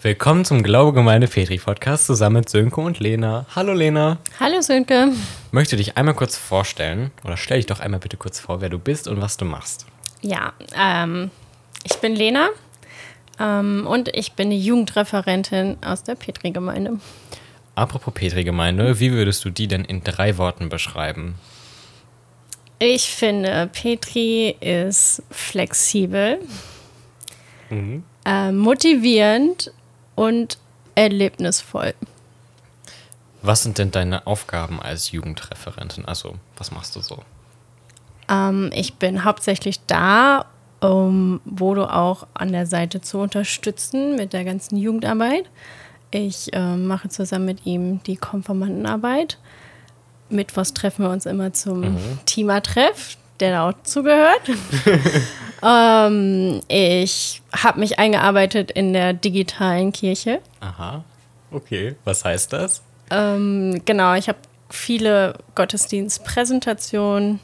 Willkommen zum Glaube Gemeinde Petri Podcast zusammen mit Sönke und Lena. Hallo Lena. Hallo Sönke. Möchte dich einmal kurz vorstellen oder stell dich doch einmal bitte kurz vor, wer du bist und was du machst. Ja, ähm, ich bin Lena ähm, und ich bin die Jugendreferentin aus der Petri-Gemeinde. Apropos Petri-Gemeinde, wie würdest du die denn in drei Worten beschreiben? Ich finde, Petri ist flexibel, mhm. Äh, motivierend und erlebnisvoll. Was sind denn deine Aufgaben als Jugendreferentin? Also, was machst du so? Ähm, ich bin hauptsächlich da, um Bodo auch an der Seite zu unterstützen mit der ganzen Jugendarbeit. Ich äh, mache zusammen mit ihm die Konformantenarbeit. Mittwochs treffen wir uns immer zum mhm. Teamer-Treff, der da auch zugehört. ähm, ich habe mich eingearbeitet in der digitalen Kirche. Aha, okay. Was heißt das? Ähm, genau, ich habe viele Gottesdienstpräsentationen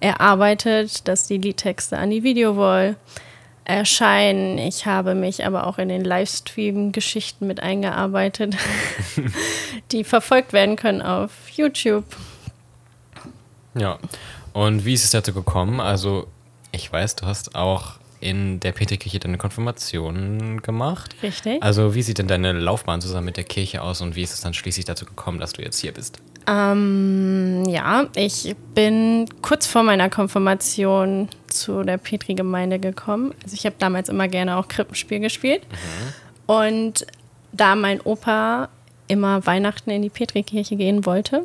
erarbeitet, dass die Liedtexte an die Videowall erscheinen. Ich habe mich aber auch in den Livestream-Geschichten mit eingearbeitet, die verfolgt werden können auf YouTube. Ja, und wie ist es dazu gekommen? Also, ich weiß, du hast auch in der Peterkirche deine Konfirmation gemacht. Richtig. Also, wie sieht denn deine Laufbahn zusammen mit der Kirche aus und wie ist es dann schließlich dazu gekommen, dass du jetzt hier bist? Ähm, ja, ich bin kurz vor meiner Konfirmation zu der Petri-Gemeinde gekommen. Also, ich habe damals immer gerne auch Krippenspiel gespielt. Mhm. Und da mein Opa immer Weihnachten in die Petri-Kirche gehen wollte,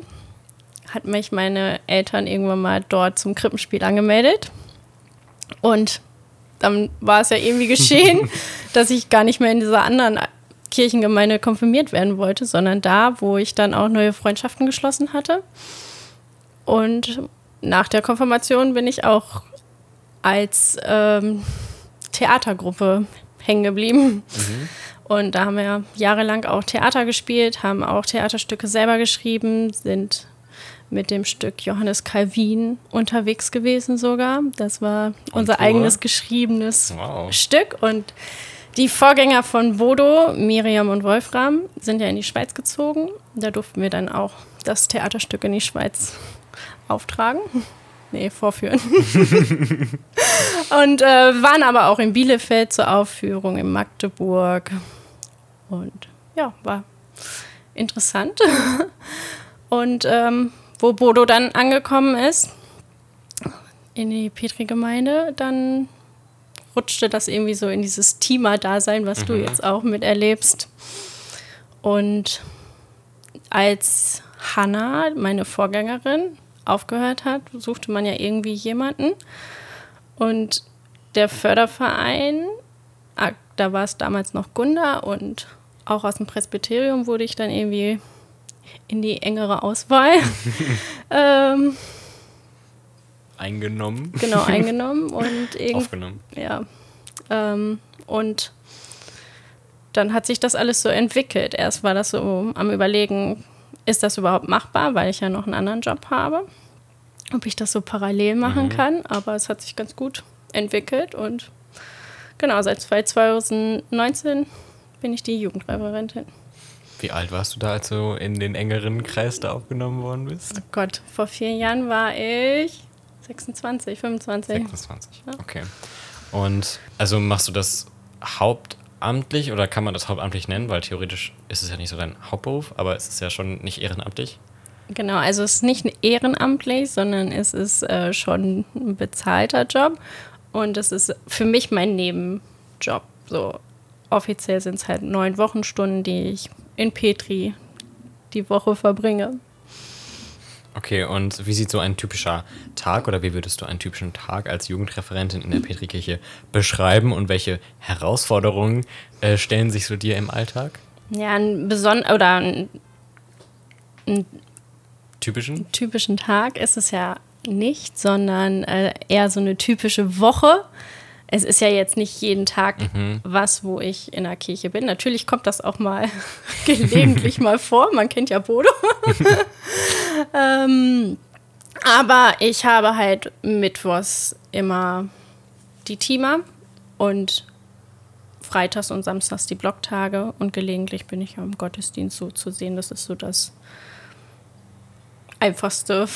hat mich meine Eltern irgendwann mal dort zum Krippenspiel angemeldet. Und dann war es ja irgendwie geschehen, dass ich gar nicht mehr in dieser anderen Kirchengemeinde konfirmiert werden wollte, sondern da, wo ich dann auch neue Freundschaften geschlossen hatte. Und nach der Konfirmation bin ich auch als ähm, Theatergruppe hängen geblieben. Mhm. Und da haben wir jahrelang auch Theater gespielt, haben auch Theaterstücke selber geschrieben, sind mit dem Stück Johannes Calvin unterwegs gewesen sogar. Das war unser eigenes geschriebenes wow. Stück. Und die Vorgänger von Bodo, Miriam und Wolfram, sind ja in die Schweiz gezogen. Da durften wir dann auch das Theaterstück in die Schweiz auftragen. Nee, vorführen. und äh, waren aber auch in Bielefeld zur Aufführung, in Magdeburg. Und ja, war interessant. und ähm, wo Bodo dann angekommen ist, in die Petri-Gemeinde, dann rutschte das irgendwie so in dieses Teamer-Dasein, was mhm. du jetzt auch miterlebst. Und als Hannah, meine Vorgängerin, aufgehört hat, suchte man ja irgendwie jemanden. Und der Förderverein, ah, da war es damals noch Gunda und auch aus dem Presbyterium wurde ich dann irgendwie in die engere Auswahl. ähm, eingenommen. Genau, eingenommen und Aufgenommen. Ja. Ähm, und dann hat sich das alles so entwickelt. Erst war das so am Überlegen, ist das überhaupt machbar, weil ich ja noch einen anderen Job habe, ob ich das so parallel machen mhm. kann. Aber es hat sich ganz gut entwickelt und genau, seit 2019 bin ich die Jugendreferentin. Wie alt warst du da, als du in den engeren Kreis da aufgenommen worden bist? Oh Gott, vor vier Jahren war ich 26, 25. 26, ja. okay. Und also machst du das hauptamtlich oder kann man das hauptamtlich nennen? Weil theoretisch ist es ja nicht so dein Hauptberuf, aber es ist ja schon nicht ehrenamtlich. Genau, also es ist nicht ehrenamtlich, sondern es ist äh, schon ein bezahlter Job und es ist für mich mein Nebenjob. So offiziell sind es halt neun Wochenstunden, die ich in Petri die Woche verbringe. Okay, und wie sieht so ein typischer Tag oder wie würdest du einen typischen Tag als Jugendreferentin in der Petrikirche beschreiben und welche Herausforderungen äh, stellen sich so dir im Alltag? Ja, ein besonderen oder ein, ein typischen? typischen Tag ist es ja nicht, sondern äh, eher so eine typische Woche es ist ja jetzt nicht jeden Tag mhm. was, wo ich in der Kirche bin. Natürlich kommt das auch mal gelegentlich mal vor. Man kennt ja Bodo. ähm, aber ich habe halt mittwochs immer die Teamer und freitags und samstags die Blocktage und gelegentlich bin ich am Gottesdienst so zu sehen. Das ist so das einfachste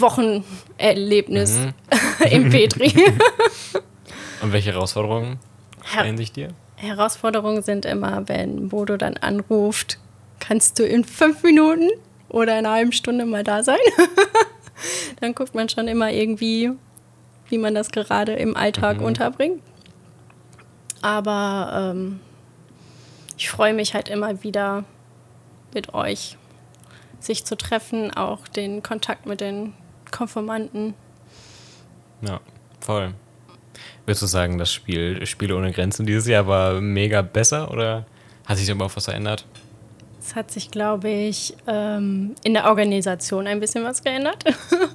Wochenerlebnis mhm. im Petri. und welche Herausforderungen stellen sich dir? Herausforderungen sind immer, wenn Bodo dann anruft, kannst du in fünf Minuten oder in einer halben Stunde mal da sein? dann guckt man schon immer irgendwie, wie man das gerade im Alltag mhm. unterbringt. Aber ähm, ich freue mich halt immer wieder mit euch sich zu treffen, auch den Kontakt mit den Konformanten. Ja, voll. Würdest du sagen, das Spiel Spiele ohne Grenzen dieses Jahr war mega besser oder hat sich da überhaupt was verändert? Es hat sich, glaube ich, ähm, in der Organisation ein bisschen was geändert.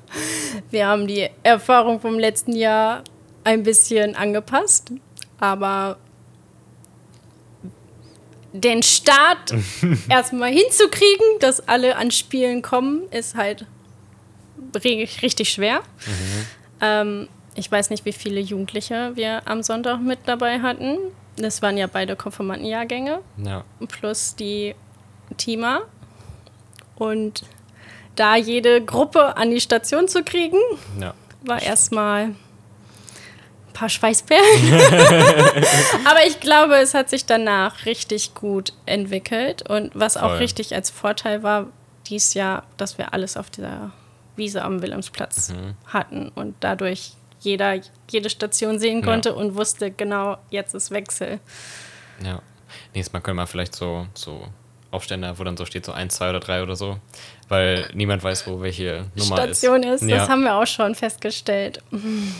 Wir haben die Erfahrung vom letzten Jahr ein bisschen angepasst, aber den Start erstmal hinzukriegen, dass alle an Spielen kommen, ist halt richtig schwer. Mhm. Ähm, ich weiß nicht, wie viele Jugendliche wir am Sonntag mit dabei hatten. Das waren ja beide Konformantenjahrgänge. Ja. Plus die Teamer. Und da jede Gruppe an die Station zu kriegen, ja. war erstmal ein paar Schweißperlen. Aber ich glaube, es hat sich danach richtig gut entwickelt. Und was Voll. auch richtig als Vorteil war, dies Jahr, dass wir alles auf dieser Wiese am Wilhelmsplatz mhm. hatten und dadurch jeder jede Station sehen konnte ja. und wusste genau, jetzt ist Wechsel. Ja. Nächstes Mal können wir vielleicht so, so Aufstände, wo dann so steht, so eins, zwei oder drei oder so, weil niemand weiß, wo welche Nummer Station ist. ist. Ja. Das haben wir auch schon festgestellt.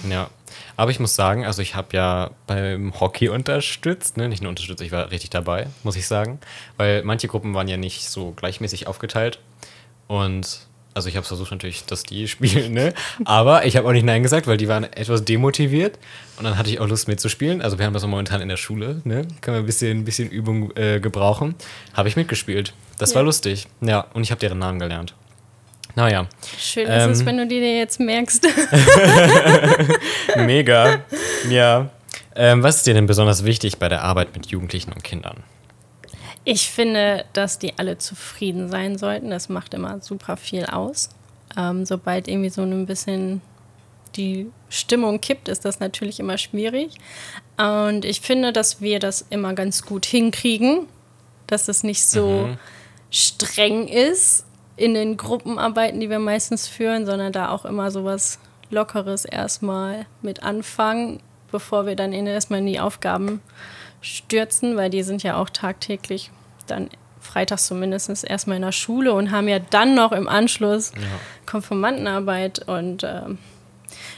Ja, aber ich muss sagen, also ich habe ja beim Hockey unterstützt, ne? nicht nur unterstützt, ich war richtig dabei, muss ich sagen, weil manche Gruppen waren ja nicht so gleichmäßig aufgeteilt und also ich habe versucht natürlich, dass die spielen, ne? Aber ich habe auch nicht Nein gesagt, weil die waren etwas demotiviert. Und dann hatte ich auch Lust mitzuspielen. Also wir haben das momentan in der Schule, ne? Können wir ein bisschen, ein bisschen Übung äh, gebrauchen. Habe ich mitgespielt. Das ja. war lustig. Ja, und ich habe deren Namen gelernt. Naja. Schön ist ähm, es, wenn du die dir jetzt merkst. Mega. Ja. Ähm, was ist dir denn besonders wichtig bei der Arbeit mit Jugendlichen und Kindern? Ich finde, dass die alle zufrieden sein sollten. Das macht immer super viel aus. Ähm, sobald irgendwie so ein bisschen die Stimmung kippt, ist das natürlich immer schwierig. Und ich finde, dass wir das immer ganz gut hinkriegen, dass es nicht so mhm. streng ist in den Gruppenarbeiten, die wir meistens führen, sondern da auch immer so was Lockeres erstmal mit anfangen, bevor wir dann erstmal in die Aufgaben stürzen, weil die sind ja auch tagtäglich dann freitags zumindest erstmal in der Schule und haben ja dann noch im Anschluss ja. Konformantenarbeit und äh,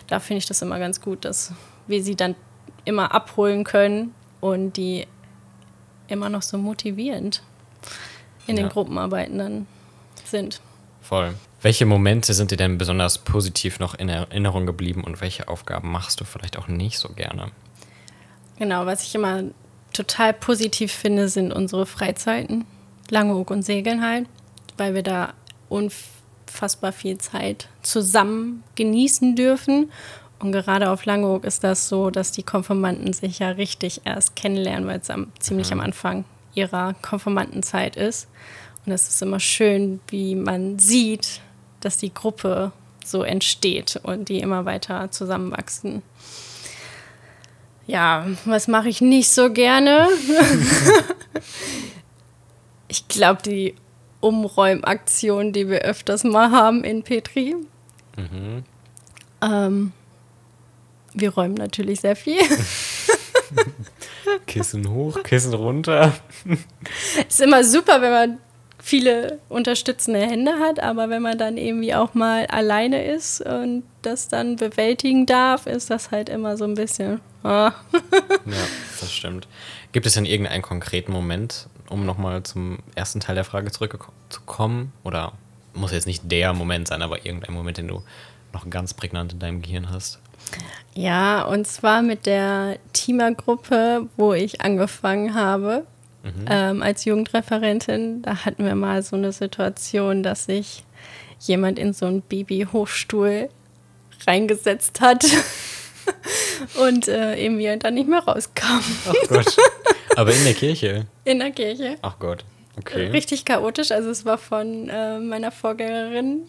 da finde ich das immer ganz gut, dass wir sie dann immer abholen können und die immer noch so motivierend in ja. den Gruppenarbeiten dann sind. Voll. Welche Momente sind dir denn besonders positiv noch in Erinnerung geblieben und welche Aufgaben machst du vielleicht auch nicht so gerne? Genau, was ich immer total positiv finde, sind unsere Freizeiten, Langeoog und Segeln halt, weil wir da unfassbar viel Zeit zusammen genießen dürfen. Und gerade auf Langeoog ist das so, dass die Konformanten sich ja richtig erst kennenlernen, weil es am, ziemlich mhm. am Anfang ihrer Konformantenzeit ist. Und es ist immer schön, wie man sieht, dass die Gruppe so entsteht und die immer weiter zusammenwachsen. Ja, was mache ich nicht so gerne? ich glaube, die Umräumaktion, die wir öfters mal haben in Petri. Mhm. Ähm, wir räumen natürlich sehr viel. Kissen hoch, Kissen runter. Ist immer super, wenn man viele unterstützende Hände hat, aber wenn man dann irgendwie auch mal alleine ist und das dann bewältigen darf, ist das halt immer so ein bisschen. Ah. ja, das stimmt. Gibt es denn irgendeinen konkreten Moment, um nochmal zum ersten Teil der Frage zurückzukommen? Oder muss jetzt nicht der Moment sein, aber irgendein Moment, den du noch ganz prägnant in deinem Gehirn hast? Ja, und zwar mit der Teamergruppe, wo ich angefangen habe Mhm. Ähm, als Jugendreferentin, da hatten wir mal so eine Situation, dass sich jemand in so einen Babyhochstuhl reingesetzt hat. und äh, irgendwie dann nicht mehr rauskam. Ach Gott. Aber in der Kirche? In der Kirche. Ach Gott. Okay. Richtig chaotisch. Also es war von äh, meiner Vorgängerin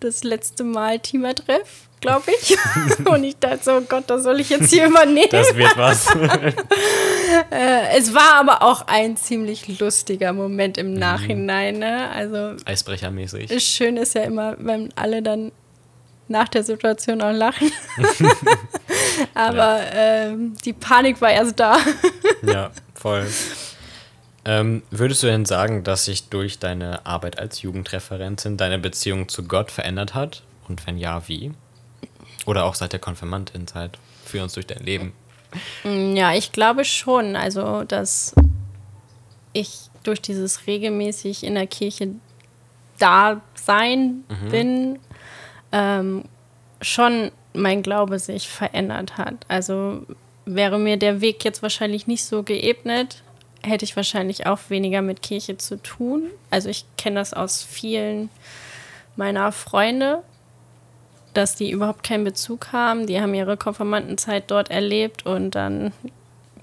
das letzte Mal Teamertreff, glaube ich. und ich dachte so, oh Gott, das soll ich jetzt hier übernehmen. Das wird was. äh, es war aber auch ein ziemlich lustiger Moment im Nachhinein. Ne? Also Eisbrechermäßig. Schön ist ja immer, wenn alle dann nach der Situation auch lachen. aber ja. ähm, die Panik war erst da. ja, voll. Ähm, würdest du denn sagen, dass sich durch deine Arbeit als Jugendreferentin deine Beziehung zu Gott verändert hat? Und wenn ja, wie? Oder auch seit der Konfirmandin-Zeit? Führ uns durch dein Leben. Mm, ja, ich glaube schon. Also, dass ich durch dieses regelmäßig in der Kirche da sein mhm. bin, ähm, schon mein Glaube sich verändert hat. Also wäre mir der Weg jetzt wahrscheinlich nicht so geebnet, hätte ich wahrscheinlich auch weniger mit Kirche zu tun. Also ich kenne das aus vielen meiner Freunde, dass die überhaupt keinen Bezug haben. Die haben ihre Konfirmandenzeit dort erlebt und dann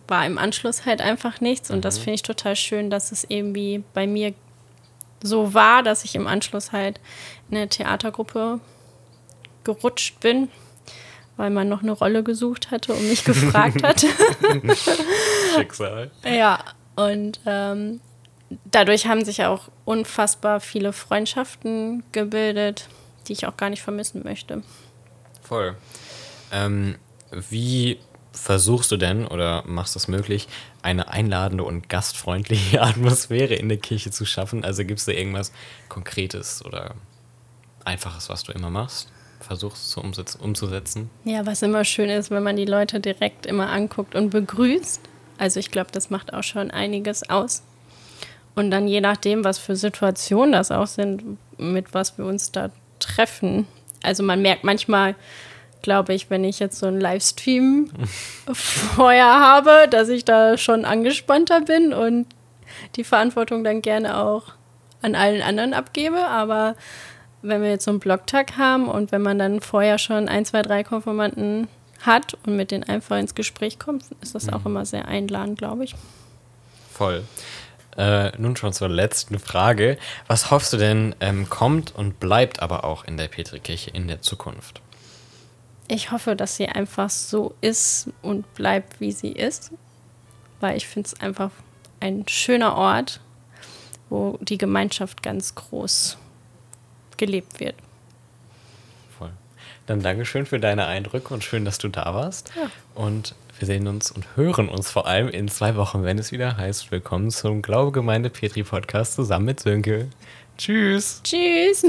war im Anschluss halt einfach nichts. Und das mhm. finde ich total schön, dass es irgendwie bei mir so war, dass ich im Anschluss halt in eine Theatergruppe gerutscht bin, weil man noch eine Rolle gesucht hatte und mich gefragt hat. Schicksal. Ja, und ähm, dadurch haben sich auch unfassbar viele Freundschaften gebildet, die ich auch gar nicht vermissen möchte. Voll. Ähm, wie versuchst du denn oder machst du es möglich, eine einladende und gastfreundliche Atmosphäre in der Kirche zu schaffen? Also gibt es da irgendwas Konkretes oder Einfaches, was du immer machst? Versuchst zu umzusetzen? Ja, was immer schön ist, wenn man die Leute direkt immer anguckt und begrüßt also ich glaube, das macht auch schon einiges aus. Und dann je nachdem, was für Situationen das auch sind, mit was wir uns da treffen. Also man merkt manchmal, glaube ich, wenn ich jetzt so einen Livestream vorher habe, dass ich da schon angespannter bin und die Verantwortung dann gerne auch an allen anderen abgebe. Aber wenn wir jetzt so einen Blogtag haben und wenn man dann vorher schon ein, zwei, drei Konformanten hat und mit denen einfach ins Gespräch kommt, ist das mhm. auch immer sehr einladend, glaube ich. Voll. Äh, nun schon zur letzten Frage. Was hoffst du denn, ähm, kommt und bleibt aber auch in der Petrikirche in der Zukunft? Ich hoffe, dass sie einfach so ist und bleibt, wie sie ist, weil ich finde es einfach ein schöner Ort, wo die Gemeinschaft ganz groß gelebt wird. Dann Dankeschön für deine Eindrücke und schön, dass du da warst. Ja. Und wir sehen uns und hören uns vor allem in zwei Wochen, wenn es wieder heißt, willkommen zum Glaube Gemeinde Petri Podcast zusammen mit Sönke. Tschüss. Tschüss.